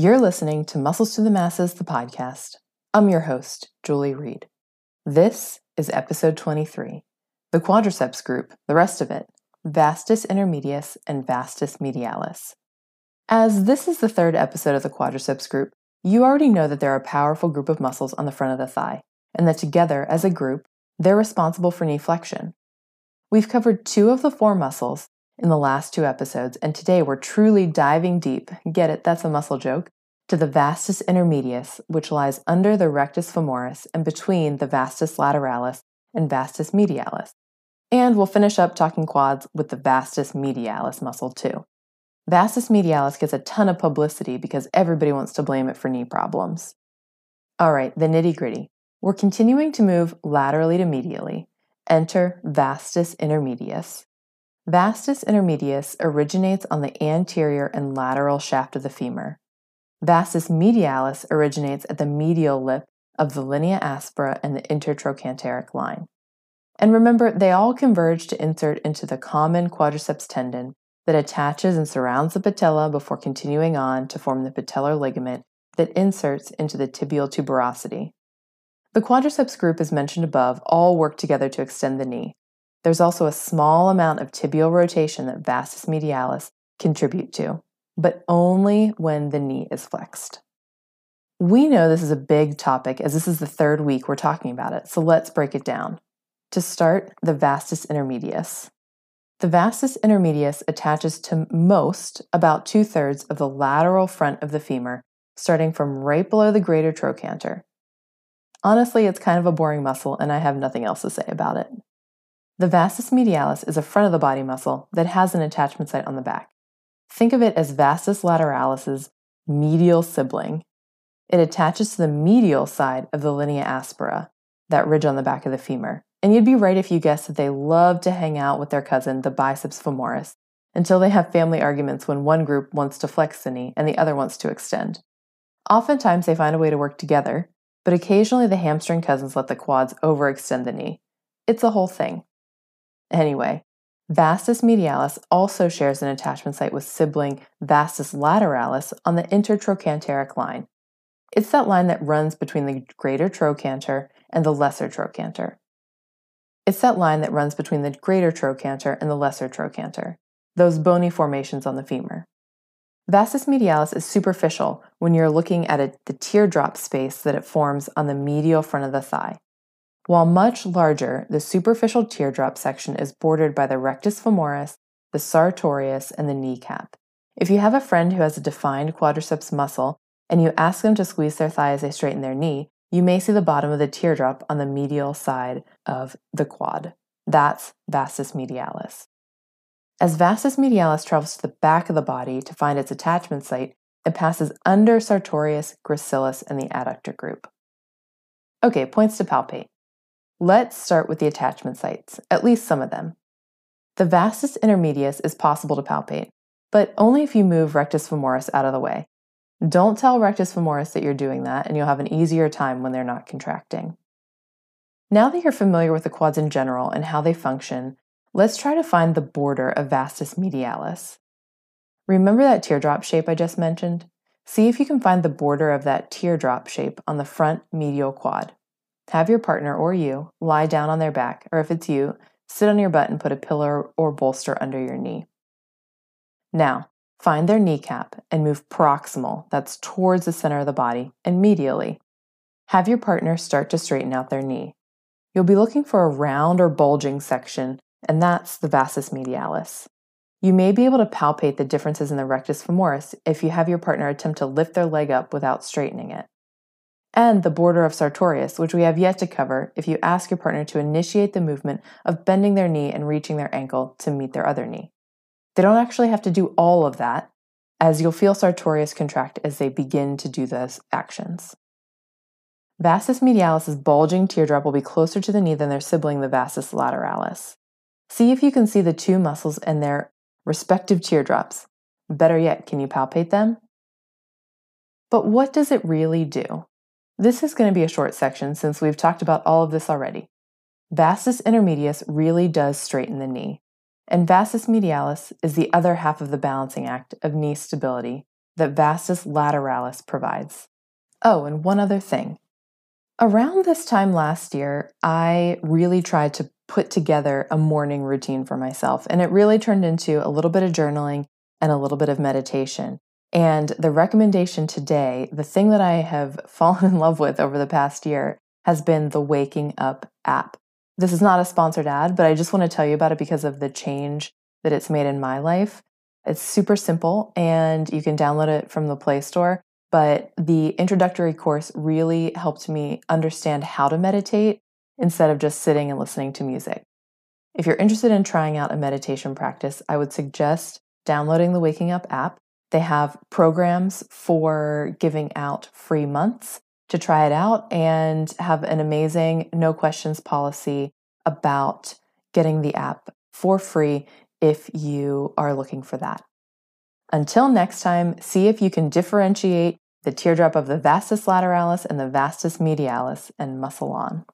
You're listening to Muscles to the Masses, the podcast. I'm your host, Julie Reed. This is episode 23 the quadriceps group, the rest of it, vastus intermedius and vastus medialis. As this is the third episode of the quadriceps group, you already know that they're a powerful group of muscles on the front of the thigh, and that together, as a group, they're responsible for knee flexion. We've covered two of the four muscles in the last two episodes, and today we're truly diving deep get it, that's a muscle joke to the vastus intermedius, which lies under the rectus femoris and between the vastus lateralis and vastus medialis. And we'll finish up talking quads with the vastus medialis muscle too. Vastus medialis gets a ton of publicity because everybody wants to blame it for knee problems. All right, the nitty gritty. We're continuing to move laterally to medially. Enter vastus intermedius. Vastus intermedius originates on the anterior and lateral shaft of the femur. Vastus medialis originates at the medial lip of the linea aspera and the intertrochanteric line. And remember, they all converge to insert into the common quadriceps tendon that attaches and surrounds the patella before continuing on to form the patellar ligament that inserts into the tibial tuberosity. The quadriceps group, as mentioned above, all work together to extend the knee. There's also a small amount of tibial rotation that vastus medialis contribute to, but only when the knee is flexed. We know this is a big topic as this is the third week we're talking about it, so let's break it down. To start, the vastus intermedius. The vastus intermedius attaches to most, about two thirds, of the lateral front of the femur, starting from right below the greater trochanter. Honestly, it's kind of a boring muscle, and I have nothing else to say about it. The vastus medialis is a front of the body muscle that has an attachment site on the back. Think of it as vastus lateralis's medial sibling. It attaches to the medial side of the linea aspera, that ridge on the back of the femur. And you'd be right if you guessed that they love to hang out with their cousin, the biceps femoris, until they have family arguments when one group wants to flex the knee and the other wants to extend. Oftentimes they find a way to work together, but occasionally the hamstring cousins let the quads overextend the knee. It's a whole thing. Anyway, vastus medialis also shares an attachment site with sibling vastus lateralis on the intertrochanteric line. It's that line that runs between the greater trochanter and the lesser trochanter. It's that line that runs between the greater trochanter and the lesser trochanter, those bony formations on the femur. Vastus medialis is superficial when you're looking at it, the teardrop space that it forms on the medial front of the thigh. While much larger, the superficial teardrop section is bordered by the rectus femoris, the sartorius, and the kneecap. If you have a friend who has a defined quadriceps muscle and you ask them to squeeze their thigh as they straighten their knee, you may see the bottom of the teardrop on the medial side of the quad. That's vastus medialis. As vastus medialis travels to the back of the body to find its attachment site, it passes under sartorius, gracilis, and the adductor group. Okay, points to palpate. Let's start with the attachment sites, at least some of them. The vastus intermedius is possible to palpate, but only if you move rectus femoris out of the way. Don't tell rectus femoris that you're doing that, and you'll have an easier time when they're not contracting. Now that you're familiar with the quads in general and how they function, let's try to find the border of vastus medialis. Remember that teardrop shape I just mentioned? See if you can find the border of that teardrop shape on the front medial quad. Have your partner or you lie down on their back, or if it's you, sit on your butt and put a pillow or bolster under your knee. Now, Find their kneecap and move proximal, that's towards the center of the body, and medially. Have your partner start to straighten out their knee. You'll be looking for a round or bulging section, and that's the vastus medialis. You may be able to palpate the differences in the rectus femoris if you have your partner attempt to lift their leg up without straightening it. And the border of sartorius, which we have yet to cover if you ask your partner to initiate the movement of bending their knee and reaching their ankle to meet their other knee. They don't actually have to do all of that, as you'll feel sartorius contract as they begin to do those actions. Vastus medialis's bulging teardrop will be closer to the knee than their sibling, the vastus lateralis. See if you can see the two muscles and their respective teardrops. Better yet, can you palpate them? But what does it really do? This is going to be a short section since we've talked about all of this already. Vastus intermedius really does straighten the knee and vastus medialis is the other half of the balancing act of knee stability, that Vastus lateralis provides. Oh, and one other thing. Around this time last year, I really tried to put together a morning routine for myself, and it really turned into a little bit of journaling and a little bit of meditation. And the recommendation today, the thing that I have fallen in love with over the past year, has been the Waking Up app. This is not a sponsored ad, but I just want to tell you about it because of the change that it's made in my life. It's super simple and you can download it from the Play Store. But the introductory course really helped me understand how to meditate instead of just sitting and listening to music. If you're interested in trying out a meditation practice, I would suggest downloading the Waking Up app. They have programs for giving out free months to try it out and have an amazing no questions policy about getting the app for free if you are looking for that. Until next time, see if you can differentiate the teardrop of the vastus lateralis and the vastus medialis and muscle on.